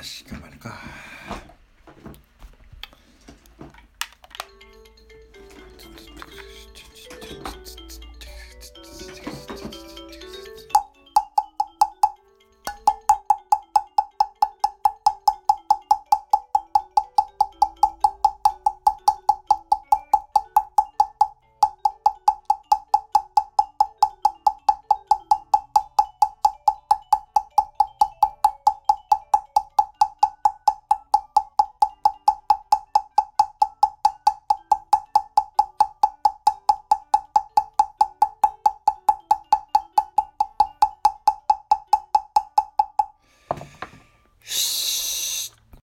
確か